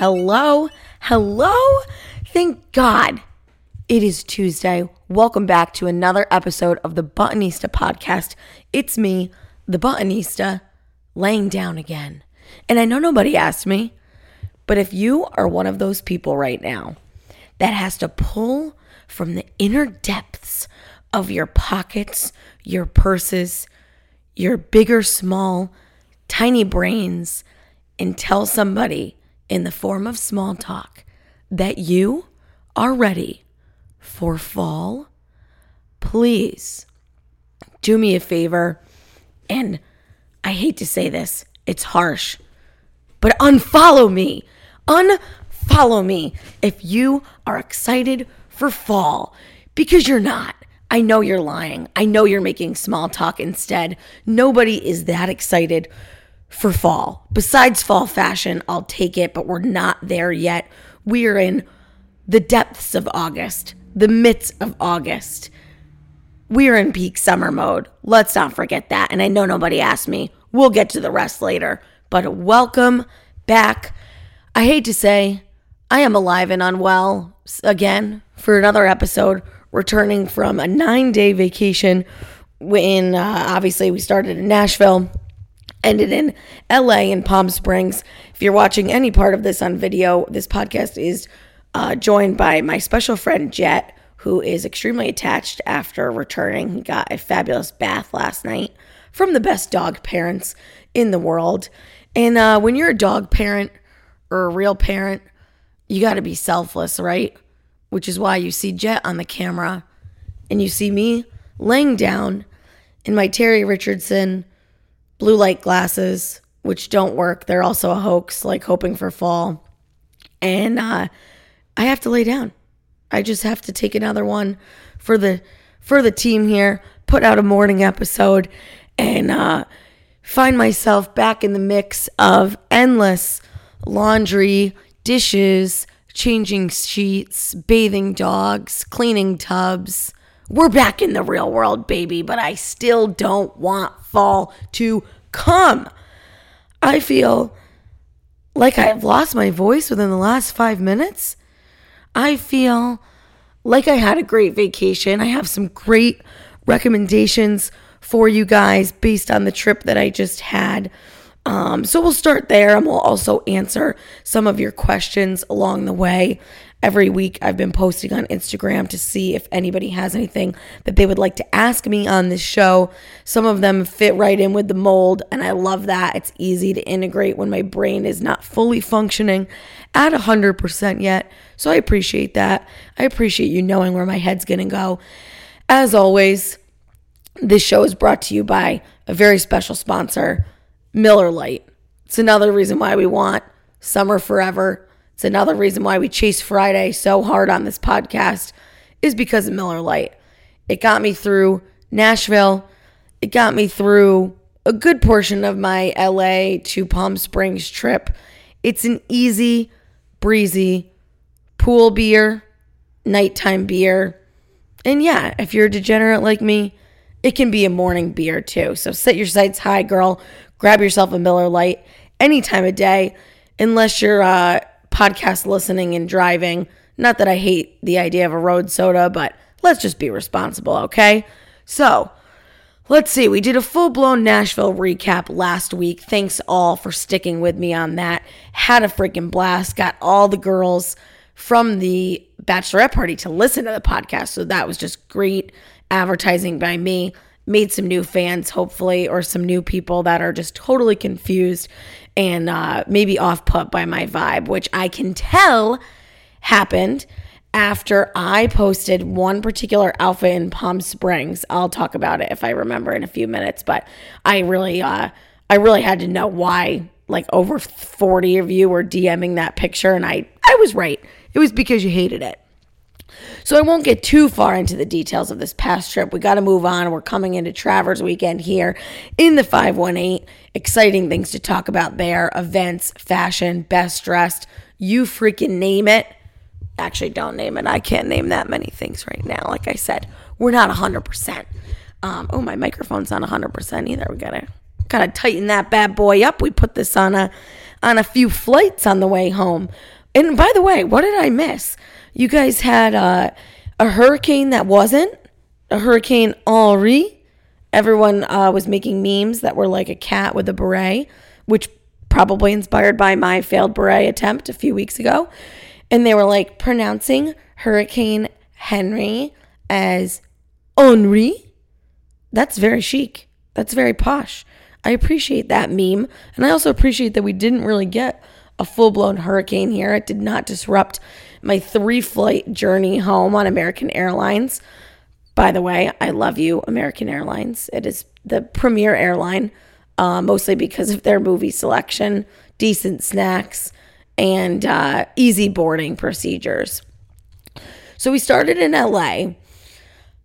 Hello, hello. Thank God it is Tuesday. Welcome back to another episode of the Buttonista podcast. It's me, the Buttonista, laying down again. And I know nobody asked me, but if you are one of those people right now that has to pull from the inner depths of your pockets, your purses, your big or small, tiny brains, and tell somebody in the form of small talk that you are ready for fall, please do me a favor. And I hate to say this, it's harsh, but unfollow me. Unfollow me if you are excited for fall because you're not. I know you're lying. I know you're making small talk instead. Nobody is that excited for fall. Besides fall fashion, I'll take it, but we're not there yet. We are in the depths of August, the midst of August. We are in peak summer mode. Let's not forget that. And I know nobody asked me. We'll get to the rest later. But welcome back. I hate to say, I am alive and unwell again for another episode, returning from a nine day vacation. When uh, obviously we started in Nashville ended in LA and Palm Springs. If you're watching any part of this on video, this podcast is uh, joined by my special friend Jet, who is extremely attached after returning. He got a fabulous bath last night from the best dog parents in the world. And uh, when you're a dog parent or a real parent, you got to be selfless, right? Which is why you see Jet on the camera and you see me laying down in my Terry Richardson blue light glasses, which don't work. They're also a hoax, like hoping for fall. And uh, I have to lay down. I just have to take another one for the for the team here. Put out a morning episode and uh, find myself back in the mix of endless laundry, dishes, changing sheets, bathing dogs, cleaning tubs. We're back in the real world, baby, but I still don't want fall to come. I feel like I've lost my voice within the last five minutes. I feel like I had a great vacation. I have some great recommendations for you guys based on the trip that I just had. Um, so we'll start there and we'll also answer some of your questions along the way every week I've been posting on Instagram to see if anybody has anything that they would like to ask me on this show. Some of them fit right in with the mold, and I love that. It's easy to integrate when my brain is not fully functioning at 100% yet. So I appreciate that. I appreciate you knowing where my head's going to go. As always, this show is brought to you by a very special sponsor, Miller Lite. It's another reason why we want summer forever it's another reason why we chase Friday so hard on this podcast is because of Miller Lite. It got me through Nashville. It got me through a good portion of my LA to Palm Springs trip. It's an easy, breezy pool beer, nighttime beer. And yeah, if you're a degenerate like me, it can be a morning beer too. So set your sights high, girl. Grab yourself a Miller Lite any time of day, unless you're uh, podcast listening and driving. Not that I hate the idea of a road soda, but let's just be responsible, okay? So, let's see. We did a full blown Nashville recap last week. Thanks all for sticking with me on that. Had a freaking blast. Got all the girls from the bachelorette party to listen to the podcast. So, that was just great advertising by me made some new fans, hopefully, or some new people that are just totally confused and uh, maybe off put by my vibe, which I can tell happened after I posted one particular outfit in Palm Springs. I'll talk about it if I remember in a few minutes, but I really, uh, I really had to know why like over 40 of you were DMing that picture, and I, I was right. It was because you hated it. So I won't get too far into the details of this past trip. We got to move on. We're coming into Travers weekend here in the 518. Exciting things to talk about there events, fashion, best dressed, you freaking name it. Actually, don't name it. I can't name that many things right now. Like I said, we're not 100%. Um, oh, my microphone's not 100% either. We got to kind of tighten that bad boy up. We put this on a on a few flights on the way home. And by the way, what did I miss? You guys had uh, a hurricane that wasn't a Hurricane Henri. Everyone uh, was making memes that were like a cat with a beret, which probably inspired by my failed beret attempt a few weeks ago. And they were like pronouncing Hurricane Henry as Henri. That's very chic. That's very posh. I appreciate that meme. And I also appreciate that we didn't really get a full blown hurricane here. It did not disrupt my three flight journey home on American Airlines. By the way, I love you, American Airlines. It is the premier airline, uh, mostly because of their movie selection, decent snacks, and uh, easy boarding procedures. So we started in LA,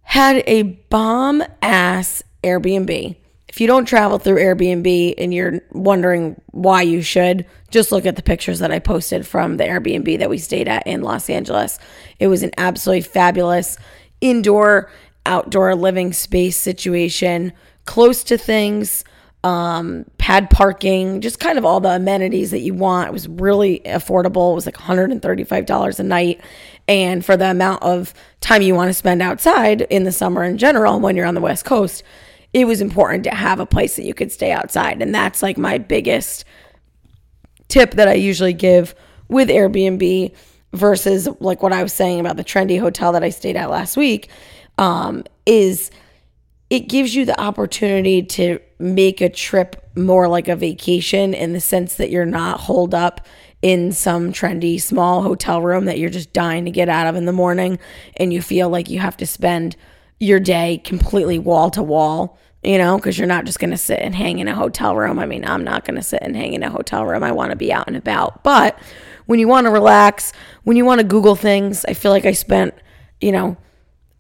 had a bomb ass Airbnb. If you don't travel through Airbnb and you're wondering why you should, just look at the pictures that I posted from the Airbnb that we stayed at in Los Angeles. It was an absolutely fabulous indoor, outdoor living space situation, close to things, um, pad parking, just kind of all the amenities that you want. It was really affordable. It was like $135 a night. And for the amount of time you want to spend outside in the summer in general, when you're on the West Coast, it was important to have a place that you could stay outside. And that's like my biggest tip that I usually give with Airbnb versus like what I was saying about the trendy hotel that I stayed at last week um, is it gives you the opportunity to make a trip more like a vacation in the sense that you're not holed up in some trendy small hotel room that you're just dying to get out of in the morning and you feel like you have to spend your day completely wall to wall you know, because you're not just going to sit and hang in a hotel room. I mean, I'm not going to sit and hang in a hotel room. I want to be out and about. But when you want to relax, when you want to Google things, I feel like I spent, you know,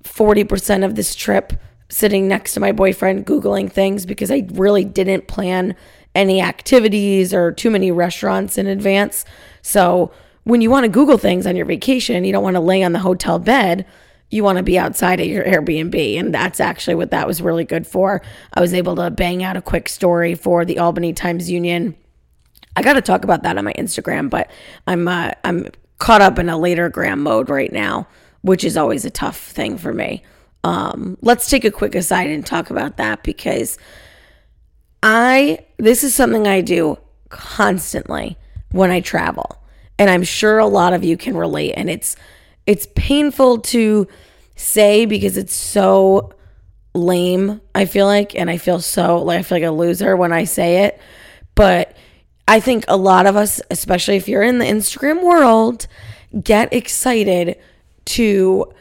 40% of this trip sitting next to my boyfriend Googling things because I really didn't plan any activities or too many restaurants in advance. So when you want to Google things on your vacation, you don't want to lay on the hotel bed you want to be outside of your Airbnb. And that's actually what that was really good for. I was able to bang out a quick story for the Albany Times Union. I got to talk about that on my Instagram, but I'm uh, I'm caught up in a later gram mode right now, which is always a tough thing for me. Um, let's take a quick aside and talk about that because I this is something I do constantly when I travel. And I'm sure a lot of you can relate and it's it's painful to say because it's so lame, I feel like, and I feel so like I feel like a loser when I say it. But I think a lot of us, especially if you're in the Instagram world, get excited to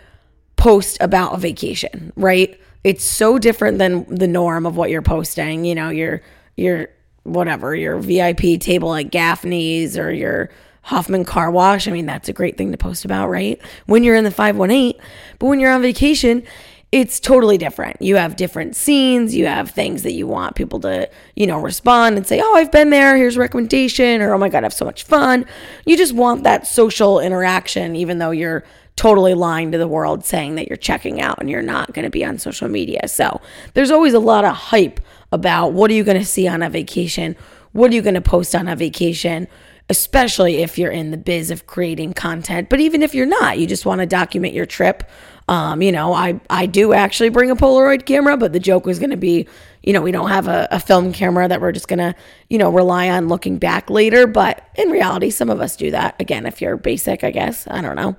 post about a vacation, right? It's so different than the norm of what you're posting. You know, your your whatever, your VIP table at Gaffney's or your Hoffman Car Wash. I mean, that's a great thing to post about, right? When you're in the 518. But when you're on vacation, it's totally different. You have different scenes, you have things that you want people to, you know, respond and say, "Oh, I've been there, here's a recommendation," or "Oh my god, I have so much fun." You just want that social interaction even though you're totally lying to the world saying that you're checking out and you're not going to be on social media. So, there's always a lot of hype about what are you going to see on a vacation? What are you going to post on a vacation? Especially if you're in the biz of creating content. But even if you're not, you just want to document your trip. Um, you know, I, I do actually bring a Polaroid camera, but the joke was going to be, you know, we don't have a, a film camera that we're just going to, you know, rely on looking back later. But in reality, some of us do that. Again, if you're basic, I guess. I don't know.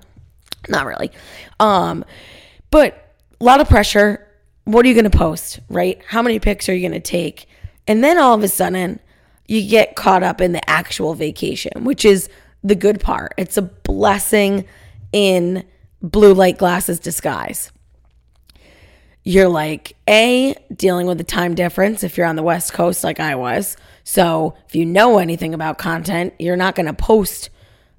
Not really. Um, but a lot of pressure. What are you going to post, right? How many pics are you going to take? And then all of a sudden, you get caught up in the actual vacation, which is the good part. It's a blessing in blue light glasses disguise. You're like, A, dealing with the time difference if you're on the West Coast like I was. So if you know anything about content, you're not going to post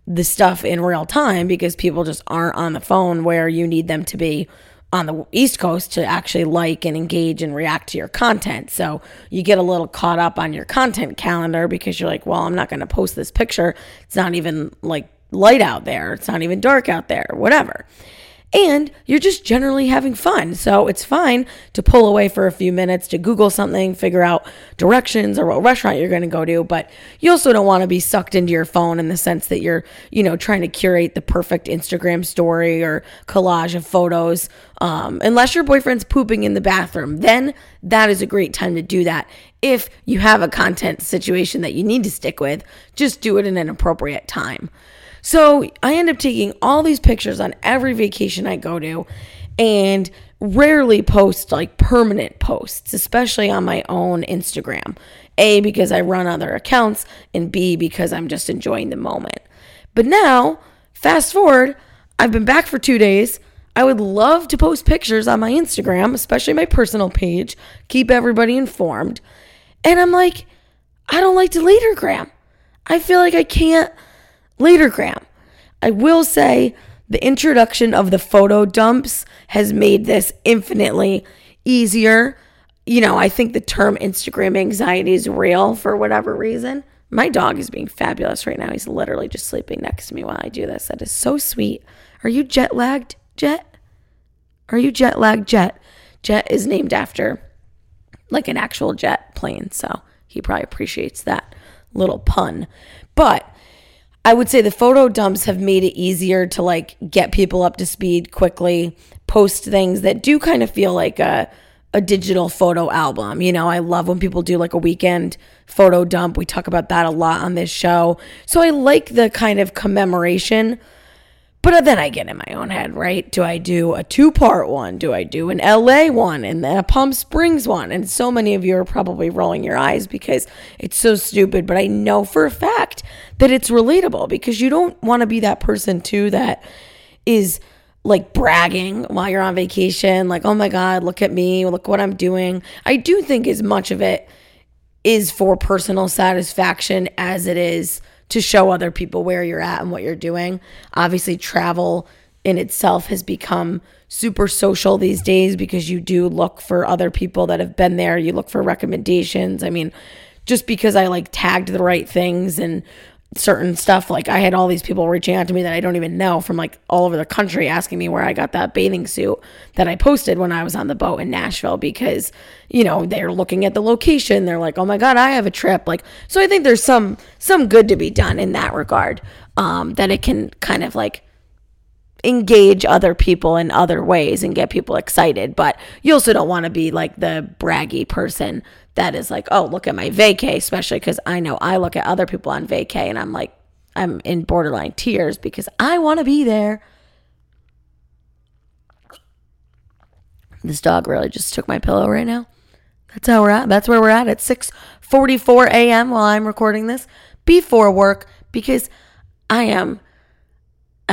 the stuff in real time because people just aren't on the phone where you need them to be on the East Coast to actually like and engage and react to your content. So you get a little caught up on your content calendar because you're like, well, I'm not going to post this picture. It's not even like light out there. It's not even dark out there, whatever. And you're just generally having fun. So it's fine to pull away for a few minutes to Google something, figure out directions or what restaurant you're going to go to. But you also don't want to be sucked into your phone in the sense that you're, you know, trying to curate the perfect Instagram story or collage of photos. Um, unless your boyfriend's pooping in the bathroom, then that is a great time to do that. If you have a content situation that you need to stick with, just do it in an appropriate time. So I end up taking all these pictures on every vacation I go to and rarely post like permanent posts, especially on my own Instagram. A, because I run other accounts, and B, because I'm just enjoying the moment. But now, fast forward, I've been back for two days. I would love to post pictures on my Instagram, especially my personal page, keep everybody informed. And I'm like, I don't like to latergram. I feel like I can't Latergram. I will say the introduction of the photo dumps has made this infinitely easier. You know, I think the term Instagram anxiety is real for whatever reason. My dog is being fabulous right now. He's literally just sleeping next to me while I do this. That is so sweet. Are you jet lagged, Jet? Are you jet lagged, Jet? Jet is named after like an actual jet plane, so he probably appreciates that little pun. But I would say the photo dumps have made it easier to like get people up to speed quickly, post things that do kind of feel like a a digital photo album. You know, I love when people do like a weekend photo dump. We talk about that a lot on this show. So I like the kind of commemoration but uh, then I get in my own head, right? Do I do a two part one? Do I do an LA one and then a Palm Springs one? And so many of you are probably rolling your eyes because it's so stupid. But I know for a fact that it's relatable because you don't want to be that person too that is like bragging while you're on vacation, like, oh my God, look at me, look what I'm doing. I do think as much of it is for personal satisfaction as it is to show other people where you're at and what you're doing. Obviously, travel in itself has become super social these days because you do look for other people that have been there. You look for recommendations. I mean, just because I like tagged the right things and certain stuff. Like I had all these people reaching out to me that I don't even know from like all over the country asking me where I got that bathing suit that I posted when I was on the boat in Nashville because, you know, they're looking at the location. They're like, "Oh my god, I have a trip." Like so I think there's some some good to be done in that regard. Um that it can kind of like engage other people in other ways and get people excited. But you also don't want to be like the braggy person that is like, oh, look at my vacay, especially because I know I look at other people on vacay and I'm like, I'm in borderline tears because I want to be there. This dog really just took my pillow right now. That's how we're at. That's where we're at at 6:44 a.m. while I'm recording this before work because I am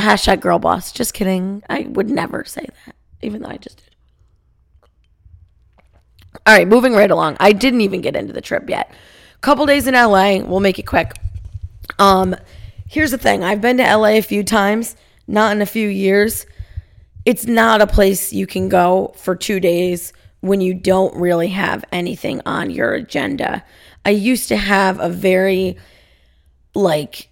hashtag girl boss. Just kidding. I would never say that, even though I just did. All right, moving right along. I didn't even get into the trip yet. Couple days in LA. We'll make it quick. Um, here's the thing. I've been to LA a few times, not in a few years. It's not a place you can go for two days when you don't really have anything on your agenda. I used to have a very like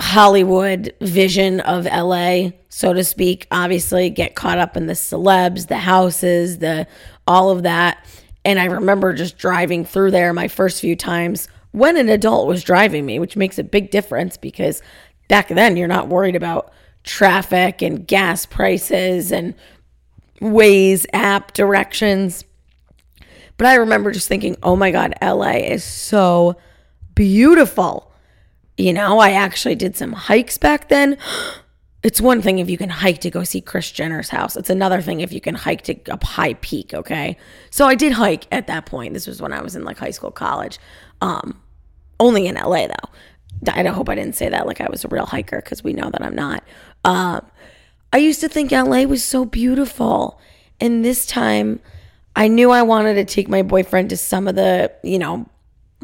Hollywood vision of LA, so to speak. Obviously, get caught up in the celebs, the houses, the all of that. And I remember just driving through there my first few times when an adult was driving me, which makes a big difference because back then you're not worried about traffic and gas prices and Waze app directions. But I remember just thinking, oh my God, LA is so beautiful. You know, I actually did some hikes back then. It's one thing if you can hike to go see Chris Jenner's house. It's another thing if you can hike to a high peak, okay? So I did hike at that point. This was when I was in like high school, college. Um, only in LA though. I hope I didn't say that like I was a real hiker because we know that I'm not. Um, I used to think LA was so beautiful. And this time I knew I wanted to take my boyfriend to some of the, you know,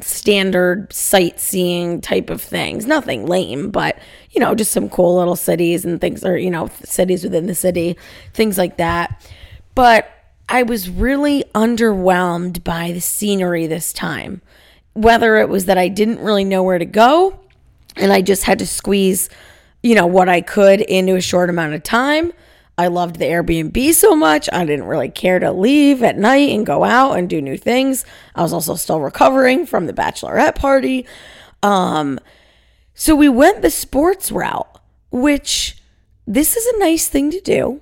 standard sightseeing type of things. Nothing lame, but you know, just some cool little cities and things or you know, cities within the city, things like that. But I was really underwhelmed by the scenery this time. Whether it was that I didn't really know where to go and I just had to squeeze, you know, what I could into a short amount of time. I loved the Airbnb so much. I didn't really care to leave at night and go out and do new things. I was also still recovering from the bachelorette party. Um, so we went the sports route, which this is a nice thing to do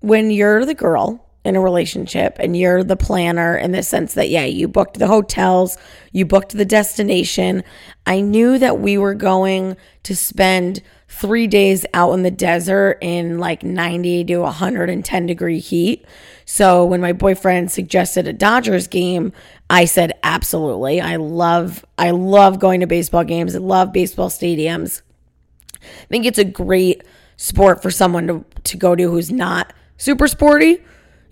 when you're the girl in a relationship and you're the planner in the sense that, yeah, you booked the hotels, you booked the destination. I knew that we were going to spend three days out in the desert in like 90 to 110 degree heat. So when my boyfriend suggested a Dodgers game, I said absolutely. I love I love going to baseball games. I love baseball stadiums. I think it's a great sport for someone to, to go to who's not super sporty.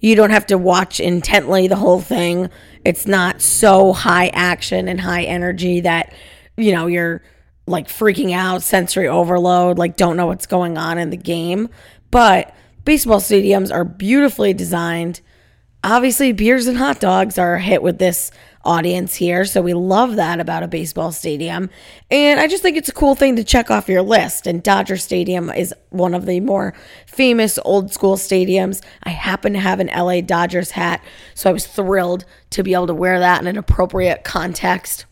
You don't have to watch intently the whole thing. It's not so high action and high energy that you know you're like freaking out, sensory overload, like don't know what's going on in the game. But baseball stadiums are beautifully designed. Obviously, beers and hot dogs are hit with this audience here. So we love that about a baseball stadium. And I just think it's a cool thing to check off your list. And Dodger Stadium is one of the more famous old school stadiums. I happen to have an LA Dodgers hat. So I was thrilled to be able to wear that in an appropriate context.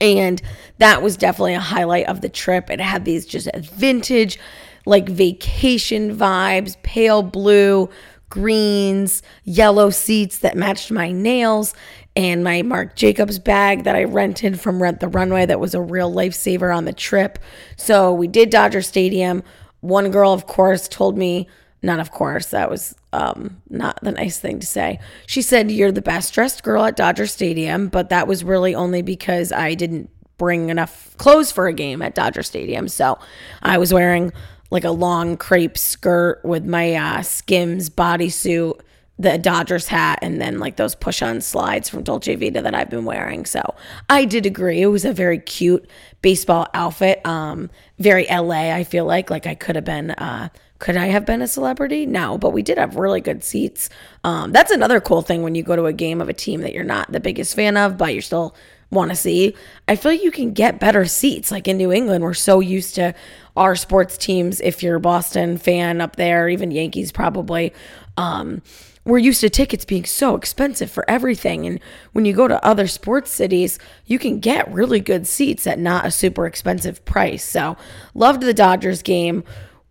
And that was definitely a highlight of the trip. It had these just vintage, like vacation vibes, pale blue, greens, yellow seats that matched my nails, and my Marc Jacobs bag that I rented from Rent the Runway that was a real lifesaver on the trip. So we did Dodger Stadium. One girl, of course, told me, not of course, that was um, not the nice thing to say. She said, You're the best dressed girl at Dodger Stadium, but that was really only because I didn't bring enough clothes for a game at Dodger Stadium. So I was wearing like a long crepe skirt with my uh, Skims bodysuit, the Dodgers hat, and then like those push on slides from Dolce Vita that I've been wearing. So I did agree. It was a very cute baseball outfit. Um, very LA, I feel like. Like I could have been. Uh, could I have been a celebrity? No, but we did have really good seats. Um, that's another cool thing when you go to a game of a team that you're not the biggest fan of, but you're still want to see. I feel like you can get better seats. Like in New England, we're so used to our sports teams. If you're a Boston fan up there, even Yankees probably, um, we're used to tickets being so expensive for everything. And when you go to other sports cities, you can get really good seats at not a super expensive price. So loved the Dodgers game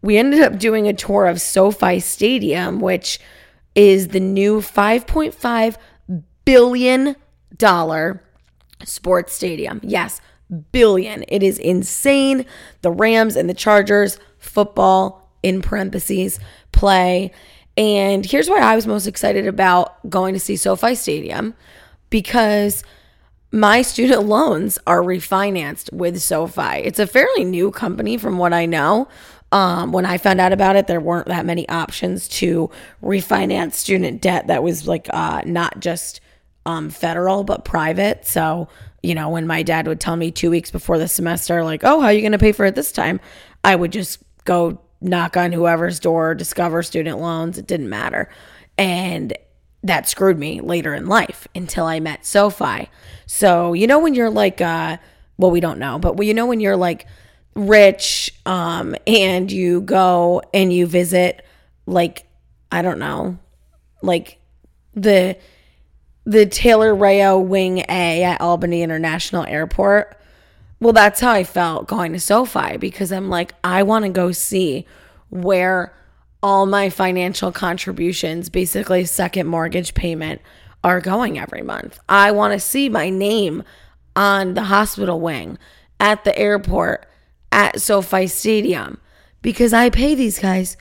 we ended up doing a tour of SoFi Stadium, which is the new $5.5 billion sports stadium. Yes, billion. It is insane. The Rams and the Chargers, football in parentheses, play. And here's why I was most excited about going to see SoFi Stadium because my student loans are refinanced with SoFi. It's a fairly new company from what I know. Um, when I found out about it, there weren't that many options to refinance student debt that was like uh, not just um, federal but private. So, you know, when my dad would tell me two weeks before the semester, like, oh, how are you going to pay for it this time? I would just go knock on whoever's door, discover student loans. It didn't matter. And that screwed me later in life until I met SoFi. So, you know, when you're like, uh, well, we don't know, but you know, when you're like, rich um and you go and you visit like I don't know like the the Taylor Rayo Wing A at Albany International Airport. Well, that's how I felt going to SoFi because I'm like, I want to go see where all my financial contributions, basically second mortgage payment, are going every month. I want to see my name on the hospital wing at the airport at SoFi Stadium because I pay these guys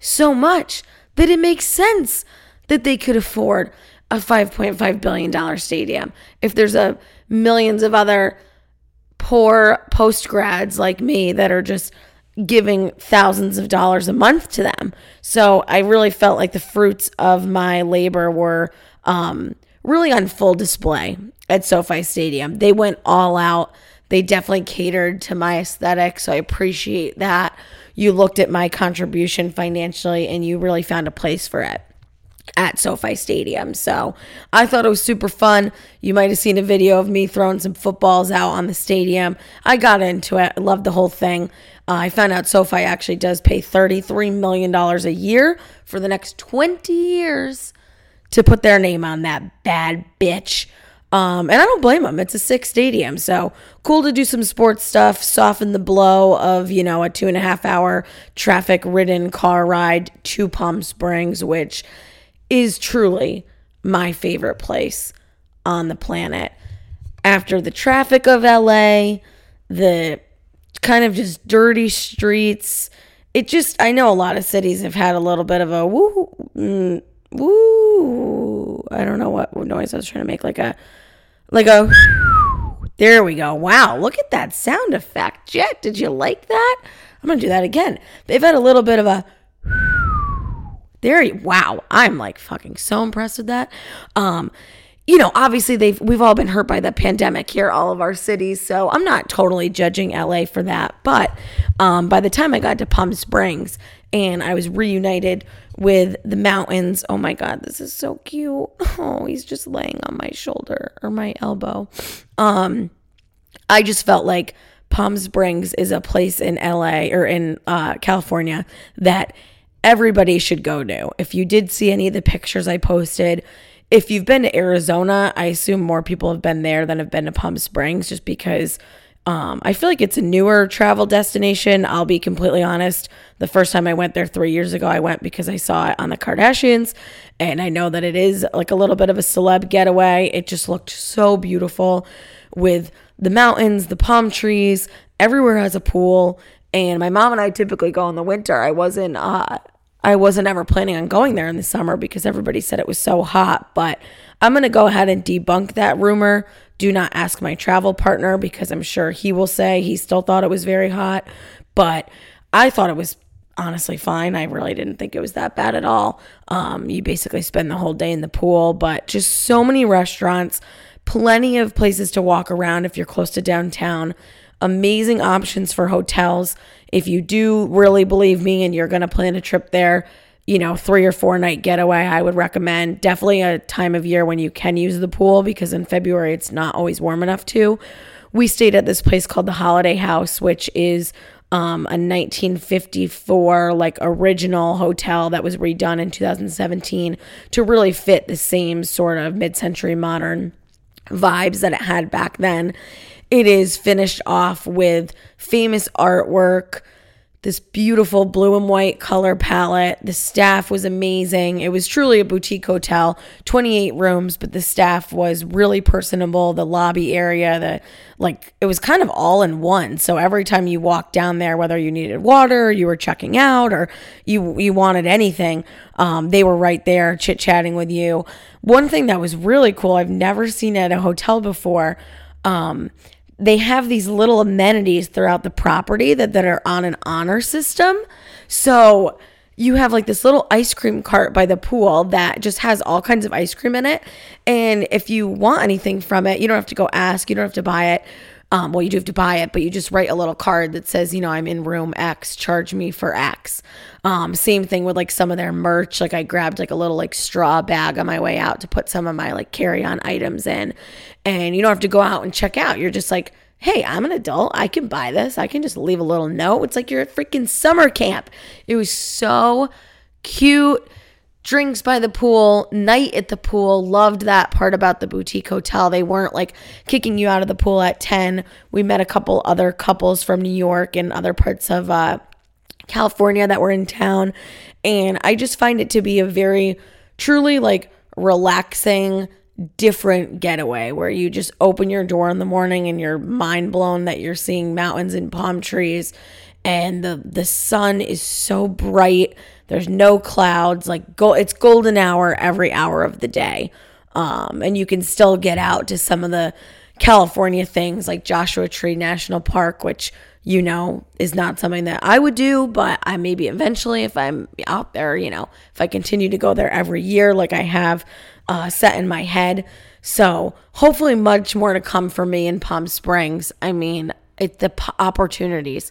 so much that it makes sense that they could afford a $5.5 billion stadium. If there's a millions of other poor post grads like me that are just giving thousands of dollars a month to them. So I really felt like the fruits of my labor were um, really on full display at SoFi Stadium. They went all out they definitely catered to my aesthetic. So I appreciate that. You looked at my contribution financially and you really found a place for it. at SoFi Stadium. So I thought it was super fun. You might have seen a video of me throwing some footballs out on the stadium. I got into it. I loved the whole thing. Uh, I found out SoFi actually does pay $33 million a year for the next 20 years to put their name on that bad bitch. Um, and I don't blame them. It's a sick stadium. So cool to do some sports stuff, soften the blow of, you know, a two and a half hour traffic ridden car ride to Palm Springs, which is truly my favorite place on the planet. After the traffic of LA, the kind of just dirty streets, it just, I know a lot of cities have had a little bit of a woo, woo. I don't know what noise I was trying to make, like a, like a, there we go. Wow, look at that sound effect. Jet, did you like that? I'm to do that again. They've had a little bit of a, there, you, wow, I'm like fucking so impressed with that. Um, you know, obviously they've we've all been hurt by the pandemic here, all of our cities. So I'm not totally judging LA for that. But um, by the time I got to Palm Springs and I was reunited with the mountains, oh my God, this is so cute. Oh, he's just laying on my shoulder or my elbow. Um, I just felt like Palm Springs is a place in LA or in uh, California that everybody should go to. If you did see any of the pictures I posted, if you've been to Arizona, I assume more people have been there than have been to Palm Springs just because um, I feel like it's a newer travel destination. I'll be completely honest. The first time I went there three years ago, I went because I saw it on the Kardashians. And I know that it is like a little bit of a celeb getaway. It just looked so beautiful with the mountains, the palm trees, everywhere has a pool. And my mom and I typically go in the winter. I wasn't uh, I wasn't ever planning on going there in the summer because everybody said it was so hot. But I'm going to go ahead and debunk that rumor. Do not ask my travel partner because I'm sure he will say he still thought it was very hot. But I thought it was honestly fine. I really didn't think it was that bad at all. Um, you basically spend the whole day in the pool, but just so many restaurants, plenty of places to walk around if you're close to downtown amazing options for hotels. If you do really believe me and you're going to plan a trip there, you know, three or four night getaway, I would recommend. Definitely a time of year when you can use the pool because in February it's not always warm enough to. We stayed at this place called the Holiday House, which is um, a 1954 like original hotel that was redone in 2017 to really fit the same sort of mid-century modern vibes that it had back then. It is finished off with famous artwork, this beautiful blue and white color palette. The staff was amazing. It was truly a boutique hotel, 28 rooms, but the staff was really personable. The lobby area, the like it was kind of all in one. So every time you walked down there, whether you needed water, you were checking out, or you you wanted anything, um, they were right there chit chatting with you. One thing that was really cool, I've never seen at a hotel before. Um, they have these little amenities throughout the property that, that are on an honor system. So you have like this little ice cream cart by the pool that just has all kinds of ice cream in it. And if you want anything from it, you don't have to go ask, you don't have to buy it. Um, well, you do have to buy it, but you just write a little card that says, you know, I'm in room X, charge me for X. Um, same thing with like some of their merch. Like I grabbed like a little like straw bag on my way out to put some of my like carry on items in. And you don't have to go out and check out. You're just like, hey, I'm an adult. I can buy this. I can just leave a little note. It's like you're at freaking summer camp. It was so cute drinks by the pool, night at the pool. Loved that part about the boutique hotel. They weren't like kicking you out of the pool at 10. We met a couple other couples from New York and other parts of uh, California that were in town. And I just find it to be a very truly like relaxing, different getaway where you just open your door in the morning and you're mind blown that you're seeing mountains and palm trees and the the sun is so bright there's no clouds. Like go, it's golden hour every hour of the day. Um, and you can still get out to some of the California things like Joshua Tree National Park, which you know is not something that I would do, but I maybe eventually, if I'm out there, you know, if I continue to go there every year, like I have uh, set in my head. So hopefully, much more to come for me in Palm Springs. I mean, it, the p- opportunities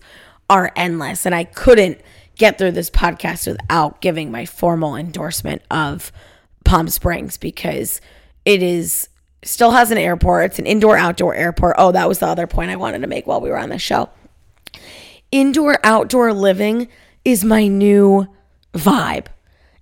are endless, and I couldn't get through this podcast without giving my formal endorsement of Palm Springs because it is still has an airport. It's an indoor outdoor airport. Oh, that was the other point I wanted to make while we were on the show. Indoor outdoor living is my new vibe.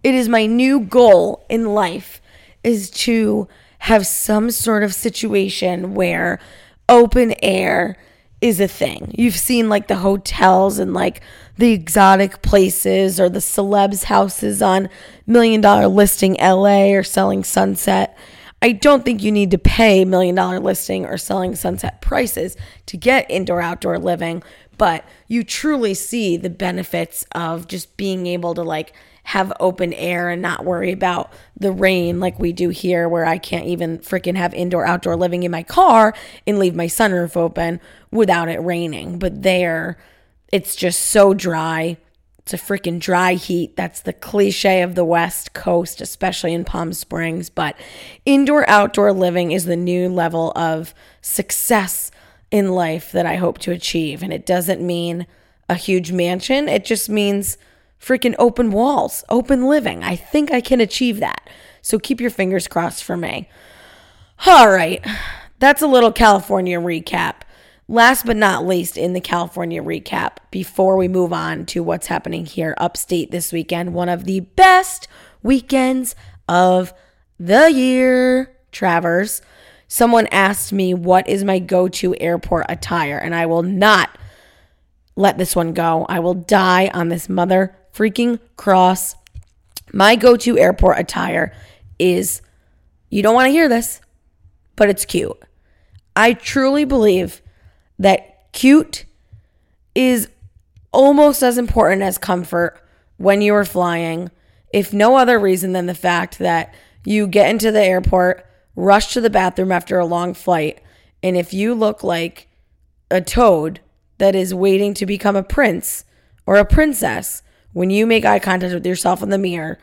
It is my new goal in life is to have some sort of situation where open air is a thing. You've seen like the hotels and like the exotic places or the celebs houses on million dollar listing LA or selling sunset. I don't think you need to pay million dollar listing or selling sunset prices to get indoor outdoor living, but you truly see the benefits of just being able to like have open air and not worry about the rain like we do here, where I can't even freaking have indoor outdoor living in my car and leave my sunroof open without it raining. But there, it's just so dry. It's a freaking dry heat. That's the cliche of the West Coast, especially in Palm Springs. But indoor outdoor living is the new level of success in life that I hope to achieve. And it doesn't mean a huge mansion, it just means freaking open walls, open living. I think I can achieve that. So keep your fingers crossed for me. All right. That's a little California recap. Last but not least, in the California recap, before we move on to what's happening here upstate this weekend, one of the best weekends of the year, Travers. Someone asked me, What is my go to airport attire? And I will not let this one go. I will die on this mother freaking cross. My go to airport attire is you don't want to hear this, but it's cute. I truly believe that cute is almost as important as comfort when you are flying, if no other reason than the fact that you get into the airport rush to the bathroom after a long flight, and if you look like a toad that is waiting to become a prince or a princess when you make eye contact with yourself in the mirror,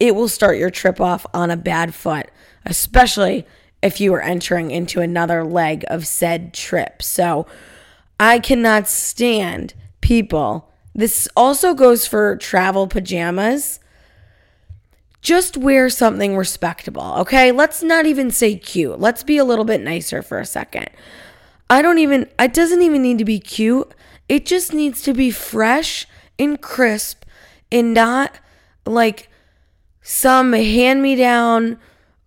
it will start your trip off on a bad foot, especially if you are entering into another leg of said trip. So I cannot stand people. This also goes for travel pajamas just wear something respectable, okay? Let's not even say cute. Let's be a little bit nicer for a second. I don't even, it doesn't even need to be cute. It just needs to be fresh and crisp and not like some hand me down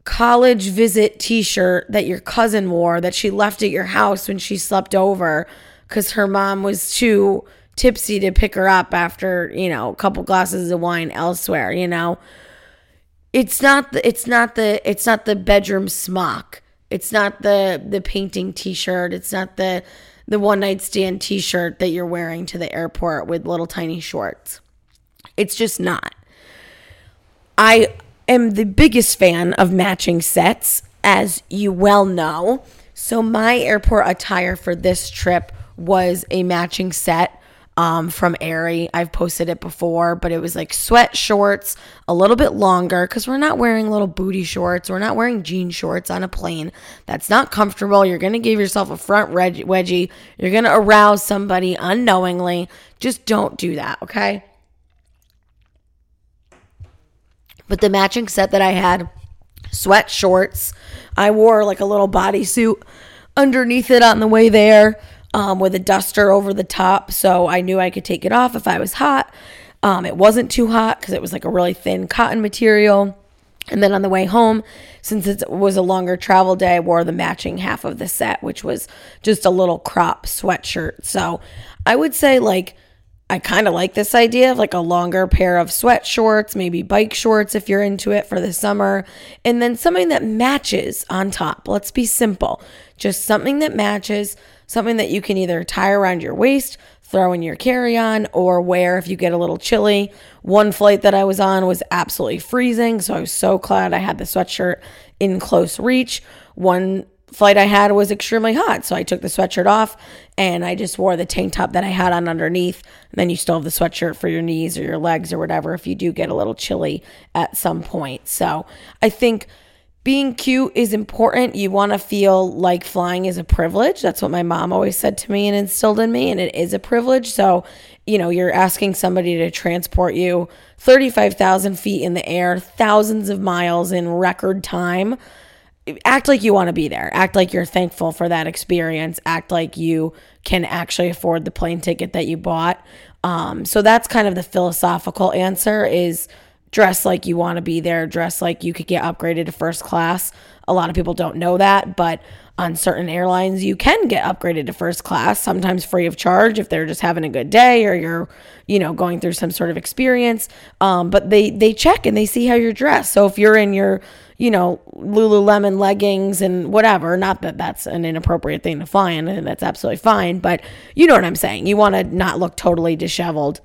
college visit t shirt that your cousin wore that she left at your house when she slept over because her mom was too tipsy to pick her up after, you know, a couple glasses of wine elsewhere, you know? it's not the it's not the it's not the bedroom smock. It's not the the painting t-shirt. It's not the the one night stand t-shirt that you're wearing to the airport with little tiny shorts. It's just not. I am the biggest fan of matching sets as you well know. So my airport attire for this trip was a matching set um, from Aerie. I've posted it before, but it was like sweat shorts, a little bit longer because we're not wearing little booty shorts. We're not wearing jean shorts on a plane. That's not comfortable. You're going to give yourself a front wedgie. You're going to arouse somebody unknowingly. Just don't do that, okay? But the matching set that I had, sweat shorts, I wore like a little bodysuit underneath it on the way there um, with a duster over the top. So I knew I could take it off if I was hot. Um, it wasn't too hot because it was like a really thin cotton material. And then on the way home, since it was a longer travel day, I wore the matching half of the set, which was just a little crop sweatshirt. So I would say, like, I kind of like this idea of like a longer pair of sweat shorts, maybe bike shorts if you're into it for the summer, and then something that matches on top. Let's be simple. Just something that matches something that you can either tie around your waist, throw in your carry on, or wear if you get a little chilly. One flight that I was on was absolutely freezing, so I was so glad I had the sweatshirt in close reach. One flight I had was extremely hot, so I took the sweatshirt off and I just wore the tank top that I had on underneath. And then you still have the sweatshirt for your knees or your legs or whatever if you do get a little chilly at some point. So I think being cute is important. You want to feel like flying is a privilege. That's what my mom always said to me and instilled in me, and it is a privilege. So, you know, you're asking somebody to transport you 35,000 feet in the air, thousands of miles in record time. Act like you want to be there. Act like you're thankful for that experience. Act like you can actually afford the plane ticket that you bought. Um, so that's kind of the philosophical answer is dress like you want to be there, dress like you could get upgraded to first class. A lot of people don't know that, but on certain airlines you can get upgraded to first class, sometimes free of charge if they're just having a good day or you're, you know, going through some sort of experience. Um, but they they check and they see how you're dressed. So if you're in your you know, Lululemon leggings and whatever. Not that that's an inappropriate thing to fly in, and that's absolutely fine, but you know what I'm saying. You want to not look totally disheveled.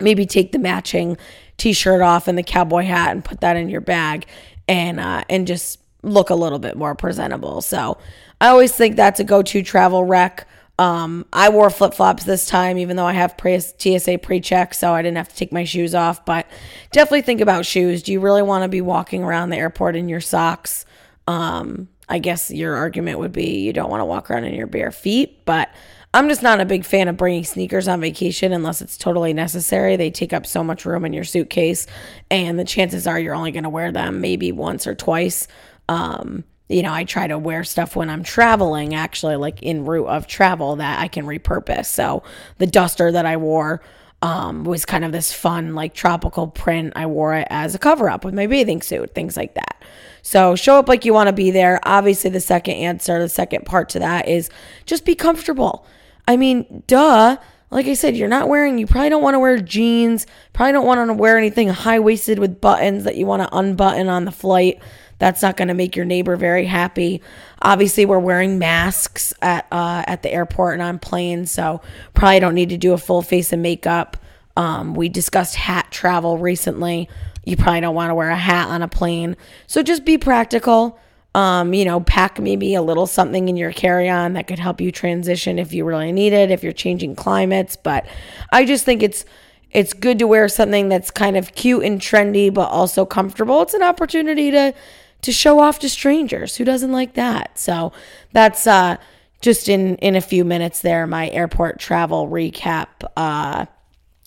Maybe take the matching t-shirt off and the cowboy hat and put that in your bag and uh, and just look a little bit more presentable. So I always think that's a go-to travel rec. Um, I wore flip flops this time, even though I have pre- TSA pre check, so I didn't have to take my shoes off. But definitely think about shoes. Do you really want to be walking around the airport in your socks? Um, I guess your argument would be you don't want to walk around in your bare feet, but I'm just not a big fan of bringing sneakers on vacation unless it's totally necessary. They take up so much room in your suitcase, and the chances are you're only going to wear them maybe once or twice. Um, you know, I try to wear stuff when I'm traveling, actually, like in route of travel that I can repurpose. So the duster that I wore um, was kind of this fun, like tropical print. I wore it as a cover up with my bathing suit, things like that. So show up like you want to be there. Obviously, the second answer, the second part to that is just be comfortable. I mean, duh. Like I said, you're not wearing, you probably don't want to wear jeans, probably don't want to wear anything high waisted with buttons that you want to unbutton on the flight. That's not going to make your neighbor very happy. Obviously, we're wearing masks at uh, at the airport and on planes, so probably don't need to do a full face of makeup. Um, we discussed hat travel recently. You probably don't want to wear a hat on a plane, so just be practical. Um, you know, pack maybe a little something in your carry on that could help you transition if you really need it, if you're changing climates. But I just think it's it's good to wear something that's kind of cute and trendy, but also comfortable. It's an opportunity to to show off to strangers. Who doesn't like that? So that's uh, just in in a few minutes there. My airport travel recap, uh,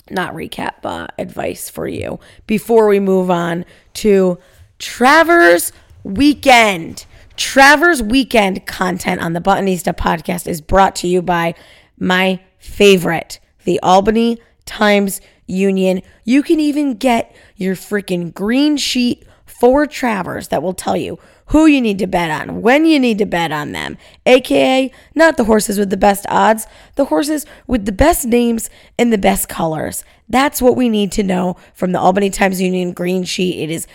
not recap, uh, advice for you before we move on to Travers Weekend. Travers Weekend content on the Buttonista podcast is brought to you by my favorite, the Albany Times Union. You can even get your freaking green sheet for Travers that will tell you who you need to bet on, when you need to bet on them, aka not the horses with the best odds, the horses with the best names and the best colors. That's what we need to know from the Albany Times Union green sheet. It is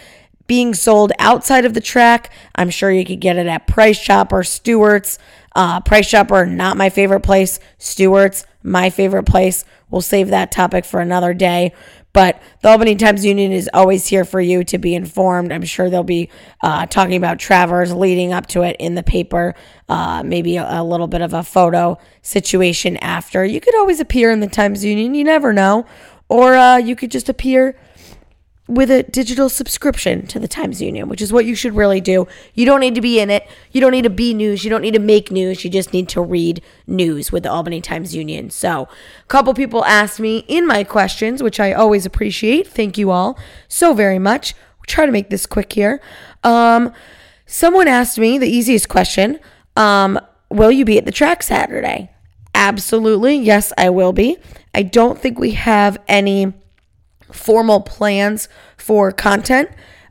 being sold outside of the track. I'm sure you could get it at Price Chopper, Stewart's. Uh, Price Chopper, not my favorite place. Stewart's, my favorite place. We'll save that topic for another day. But the Albany Times Union is always here for you to be informed. I'm sure they'll be uh, talking about Travers leading up to it in the paper, uh, maybe a, a, little bit of a photo situation after. You could always appear in the Times Union, you never know. Or uh, you could just appear with a digital subscription to the Times Union, which is what you should really do. You don't need to be in it. You don't need to be news. You don't need to make news. You just need to read news with the Albany Times Union. So, a couple people asked me in my questions, which I always appreciate. Thank you all so very much. We'll try to make this quick here. Um, someone asked me the easiest question um, Will you be at the track Saturday? Absolutely. Yes, I will be. I don't think we have any formal plans for content.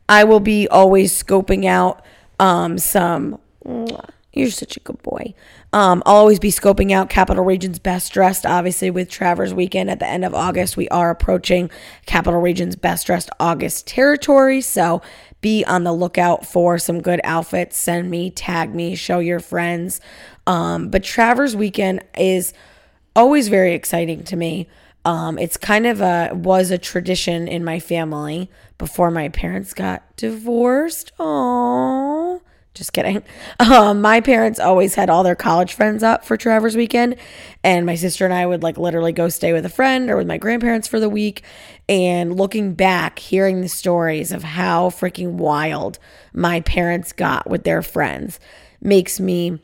I will be always scoping out um, some. You're such a good boy. Um, I'll always be scoping out Capital Region's best dressed. Obviously, with Travers Weekend at the end of August, we are approaching Capital Region's best dressed August territory. So be on the lookout for some good outfits. Send me, tag me, show your friends. Um, but Travers Weekend is always very exciting to me. Um, it's kind of a was a tradition in my family before my parents got divorced. Oh, Just kidding. Um, my parents always had all their college friends up for Travers weekend, and my sister and I would like literally go stay with a friend or with my grandparents for the week. And looking back, hearing the stories of how freaking wild my parents got with their friends makes me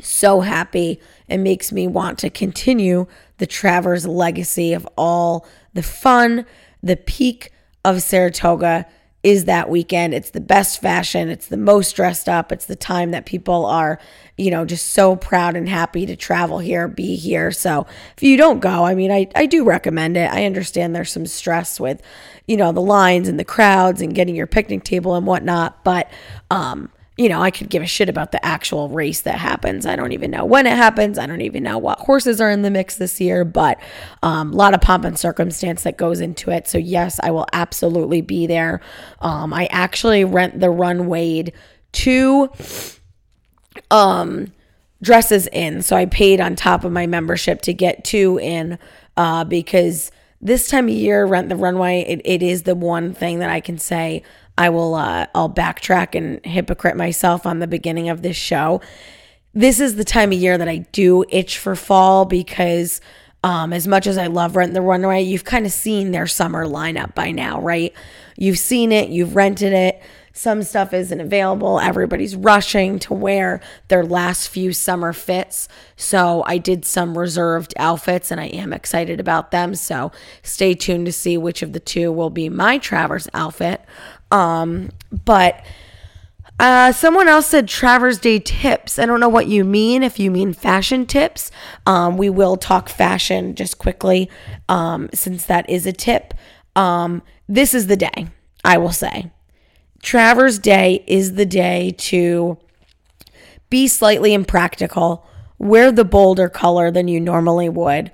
so happy and makes me want to continue the Travers legacy of all the fun, the peak of Saratoga is that weekend. It's the best fashion, it's the most dressed up, it's the time that people are, you know, just so proud and happy to travel here, be here. So if you don't go, I mean, I, I do recommend it. I understand there's some stress with, you know, the lines and the crowds and getting your picnic table and whatnot, but um, you know, I could give a shit about the actual race that happens. I don't even know when it happens. I don't even know what horses are in the mix this year, but um, a lot of pomp and circumstance that goes into it. So, yes, I will absolutely be there. Um, I actually rent the runway to um, dresses in. So, I paid on top of my membership to get two in uh, because this time of year, rent the runway, it, it is the one thing that I can say I will uh, I'll backtrack and hypocrite myself on the beginning of this show. This is the time of year that I do itch for fall because um, as much as I love Rent the Runway, you've kind of seen their summer lineup by now, right? You've seen it, you've rented it. Some stuff isn't available. Everybody's rushing to wear their last few summer fits. So I did some reserved outfits and I am excited about them. So stay tuned to see which of the two will be my Travers outfit. Um, but uh, someone else said Travers Day tips. I don't know what you mean. If you mean fashion tips, um, we will talk fashion just quickly, um, since that is a tip. Um, this is the day, I will say. Travers Day is the day to be slightly impractical, wear the bolder color than you normally would,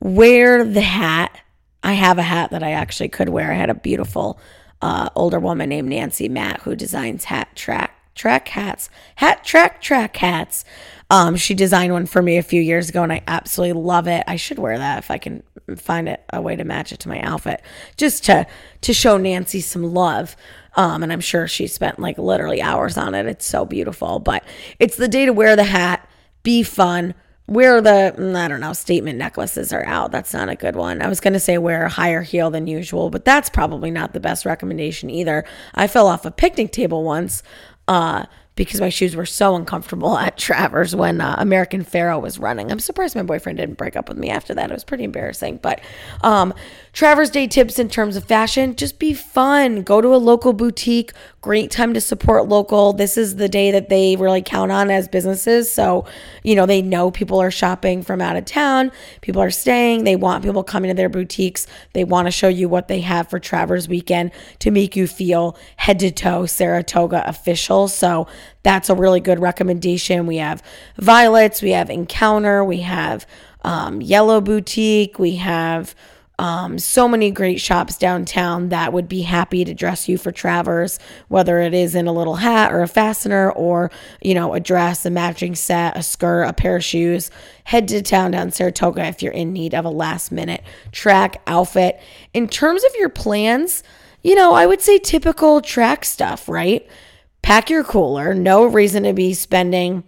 wear the hat. I have a hat that I actually could wear. I had a beautiful uh, older woman named Nancy Matt who designs hat track track hats, hat track track hats. Um, she designed one for me a few years ago, and I absolutely love it. I should wear that if I can find it a way to match it to my outfit, just to to show Nancy some love. Um, and I'm sure she spent like literally hours on it. It's so beautiful. But it's the day to wear the hat, be fun, wear the mm, I don't know statement necklaces are out. That's not a good one. I was gonna say wear a higher heel than usual, but that's probably not the best recommendation either. I fell off a picnic table once. Uh, because my shoes were so uncomfortable at Travers when uh, American Pharoah was running. I'm surprised my boyfriend didn't break up with me after that. It was pretty embarrassing. But um, Travers Day tips in terms of fashion just be fun. Go to a local boutique. Great time to support local. This is the day that they really count on as businesses. So, you know, they know people are shopping from out of town, people are staying. They want people coming to their boutiques. They want to show you what they have for Travers weekend to make you feel head to toe Saratoga official. So, that's a really good recommendation. We have Violets, we have Encounter, we have um, Yellow Boutique, we have um, so many great shops downtown that would be happy to dress you for Travers, whether it is in a little hat or a fascinator or, you know, a dress, a matching set, a skirt, a pair of shoes. Head to town down Saratoga if you're in need of a last minute track outfit. In terms of your plans, you know, I would say typical track stuff, right? Pack your cooler. No reason to be spending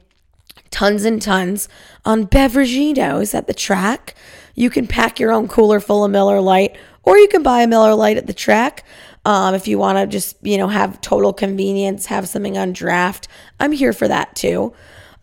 tons and tons on beveraginos at the track. You can pack your own cooler full of Miller Lite, or you can buy a Miller Lite at the track. Um, if you want to just, you know, have total convenience, have something on draft, I'm here for that too.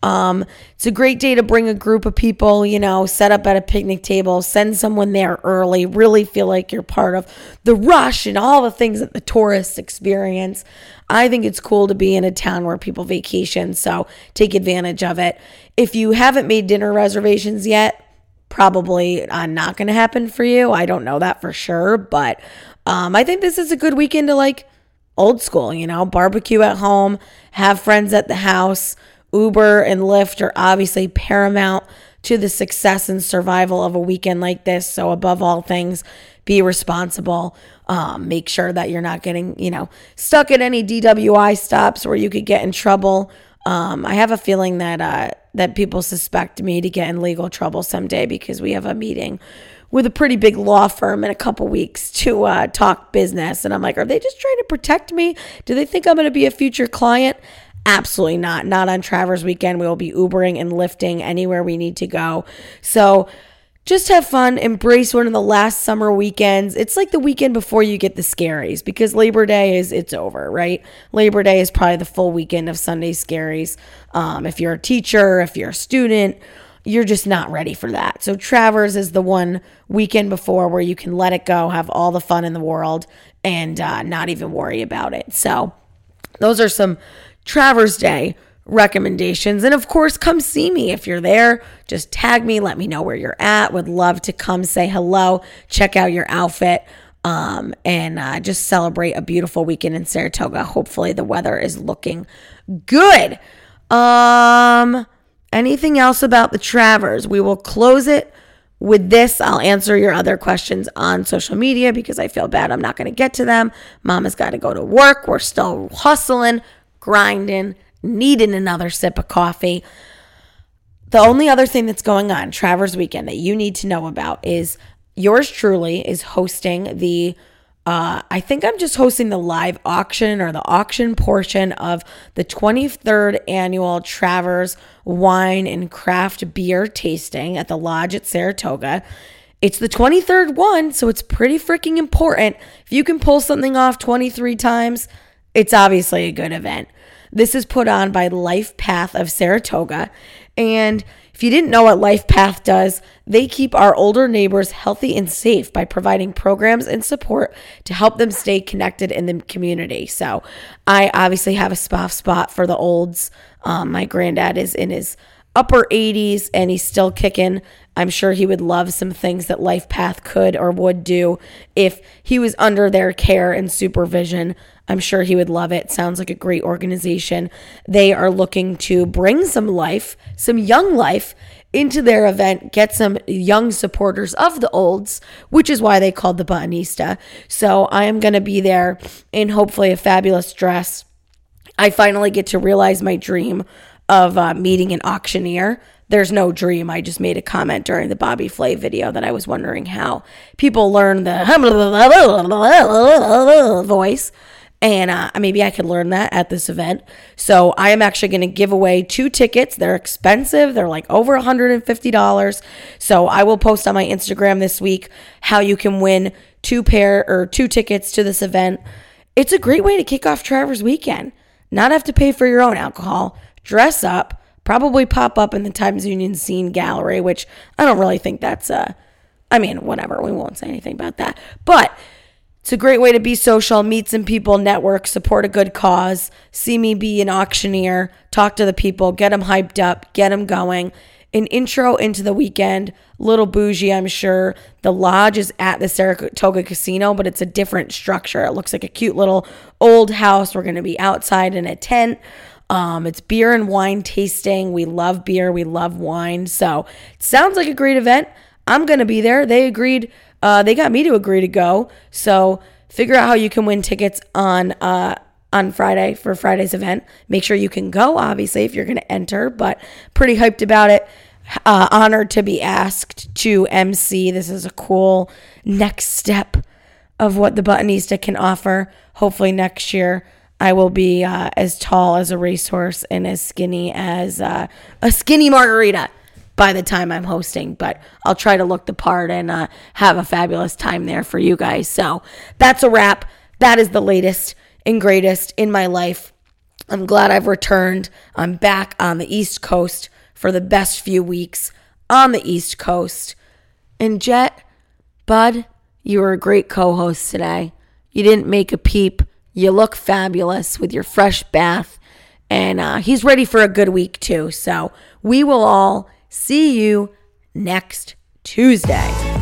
Um, it's a great day to bring a group of people, you know, set up at a picnic table, send someone there early, really feel like you're part of the rush and all the things that the tourists experience. I think it's cool to be in a town where people vacation, so take advantage of it. If you haven't made dinner reservations yet, probably uh, not going to happen for you. I don't know that for sure, but um, I think this is a good weekend to like old school, you know, barbecue at home, have friends at the house Uber and Lyft are obviously paramount to the success and survival of a weekend like this. So, above all things, be responsible. Um, make sure that you're not getting, you know, stuck at any DWI stops where you could get in trouble. Um, I have a feeling that uh, that people suspect me to get in legal trouble someday because we have a meeting with a pretty big law firm in a couple weeks to uh, talk business, and I'm like, are they just trying to protect me? Do they think I'm going to be a future client? Absolutely not. Not on Travers weekend. We will be Ubering and lifting anywhere we need to go. So just have fun, embrace one of the last summer weekends. It's like the weekend before you get the scaries because Labor Day is it's over, right? Labor Day is probably the full weekend of Sunday scaries. Um, if you're a teacher, if you're a student, you're just not ready for that. So Travers is the one weekend before where you can let it go, have all the fun in the world, and uh, not even worry about it. So those are some Travers Day recommendations. And of course, come see me if you're there. Just tag me, let me know where you're at. Would love to come say hello, check out your outfit, um, and uh, just celebrate a beautiful weekend in Saratoga. Hopefully, the weather is looking good. Um, anything else about the Travers? We will close it with this, I'll answer your other questions on social media because I feel bad I'm not going to get to them. Mama's got to go to work. We're still hustling, grinding, needing another sip of coffee. The only other thing that's going on, Travers Weekend, that you need to know about is yours truly is hosting the uh, I think I'm just hosting the live auction or the auction portion of the 23rd annual Travers Wine and Craft Beer Tasting at the Lodge at Saratoga. It's the 23rd one, so it's pretty freaking important. If you can pull something off 23 times, it's obviously a good event. This is put on by Life Path of Saratoga. And if you didn't know what Life Path does, they keep our older neighbors healthy and safe by providing programs and support to help them stay connected in the community. So I obviously have a soft spot for the olds. Um, my granddad is in his upper 80s and he's still kicking. I'm sure he would love some things that Life Path could or would do if he was under their care and supervision. I'm sure he would love it. Sounds like a great organization. They are looking to bring some life, some young life into their event, get some young supporters of the olds, which is why they called the Buttonista. So I am going to be there in hopefully a fabulous dress. I finally get to realize my dream of uh, meeting an auctioneer. There's no dream. I just made a comment during the Bobby Flay video that I was wondering how people learn the voice and uh, maybe I could learn that at this event. So I am actually going to give away two tickets. They're expensive. They're like over $150. So I will post on my Instagram this week how you can win two pair or two tickets to this event. It's a great way to kick off Travers weekend. Not have to pay for your own alcohol. Dress up. Probably pop up in the Times Union Scene Gallery, which I don't really think that's a. Uh, mean, whatever. We won't say anything about that. But it's a great way to be social, meet some people, network, support a good cause, see me be an auctioneer, talk to the people, get them hyped up, get them going. An intro into the weekend, little bougie, I'm sure. The lodge is at the Saratoga Casino, but it's a different structure. It looks like a cute little old house. We're going to be outside in a tent. Um, it's beer and wine tasting. We love beer, we love wine. So it sounds like a great event. I'm going to be there. They agreed uh, they got me to agree to go. So figure out how you can win tickets on uh, on Friday for Friday's event. Make sure you can go, obviously, if you're going to enter, but pretty hyped about it. Uh, honored to be asked to MC. This is a cool next step of what the Buttonista can offer. Hopefully, next year I will be uh, as tall as a racehorse and as skinny as uh, a skinny margarita by the time I'm hosting, but I'll try to look the part and uh, have a fabulous time there for you guys. So that's a wrap. That is the latest and greatest in my life. I'm glad I've returned. I'm back on the East Coast for the best few weeks on the East Coast. And Jet, Bud, you were a great co host today. You didn't make a peep. You look fabulous with your fresh bath. And uh, he's ready for a good week, too. So we will all See you next Tuesday.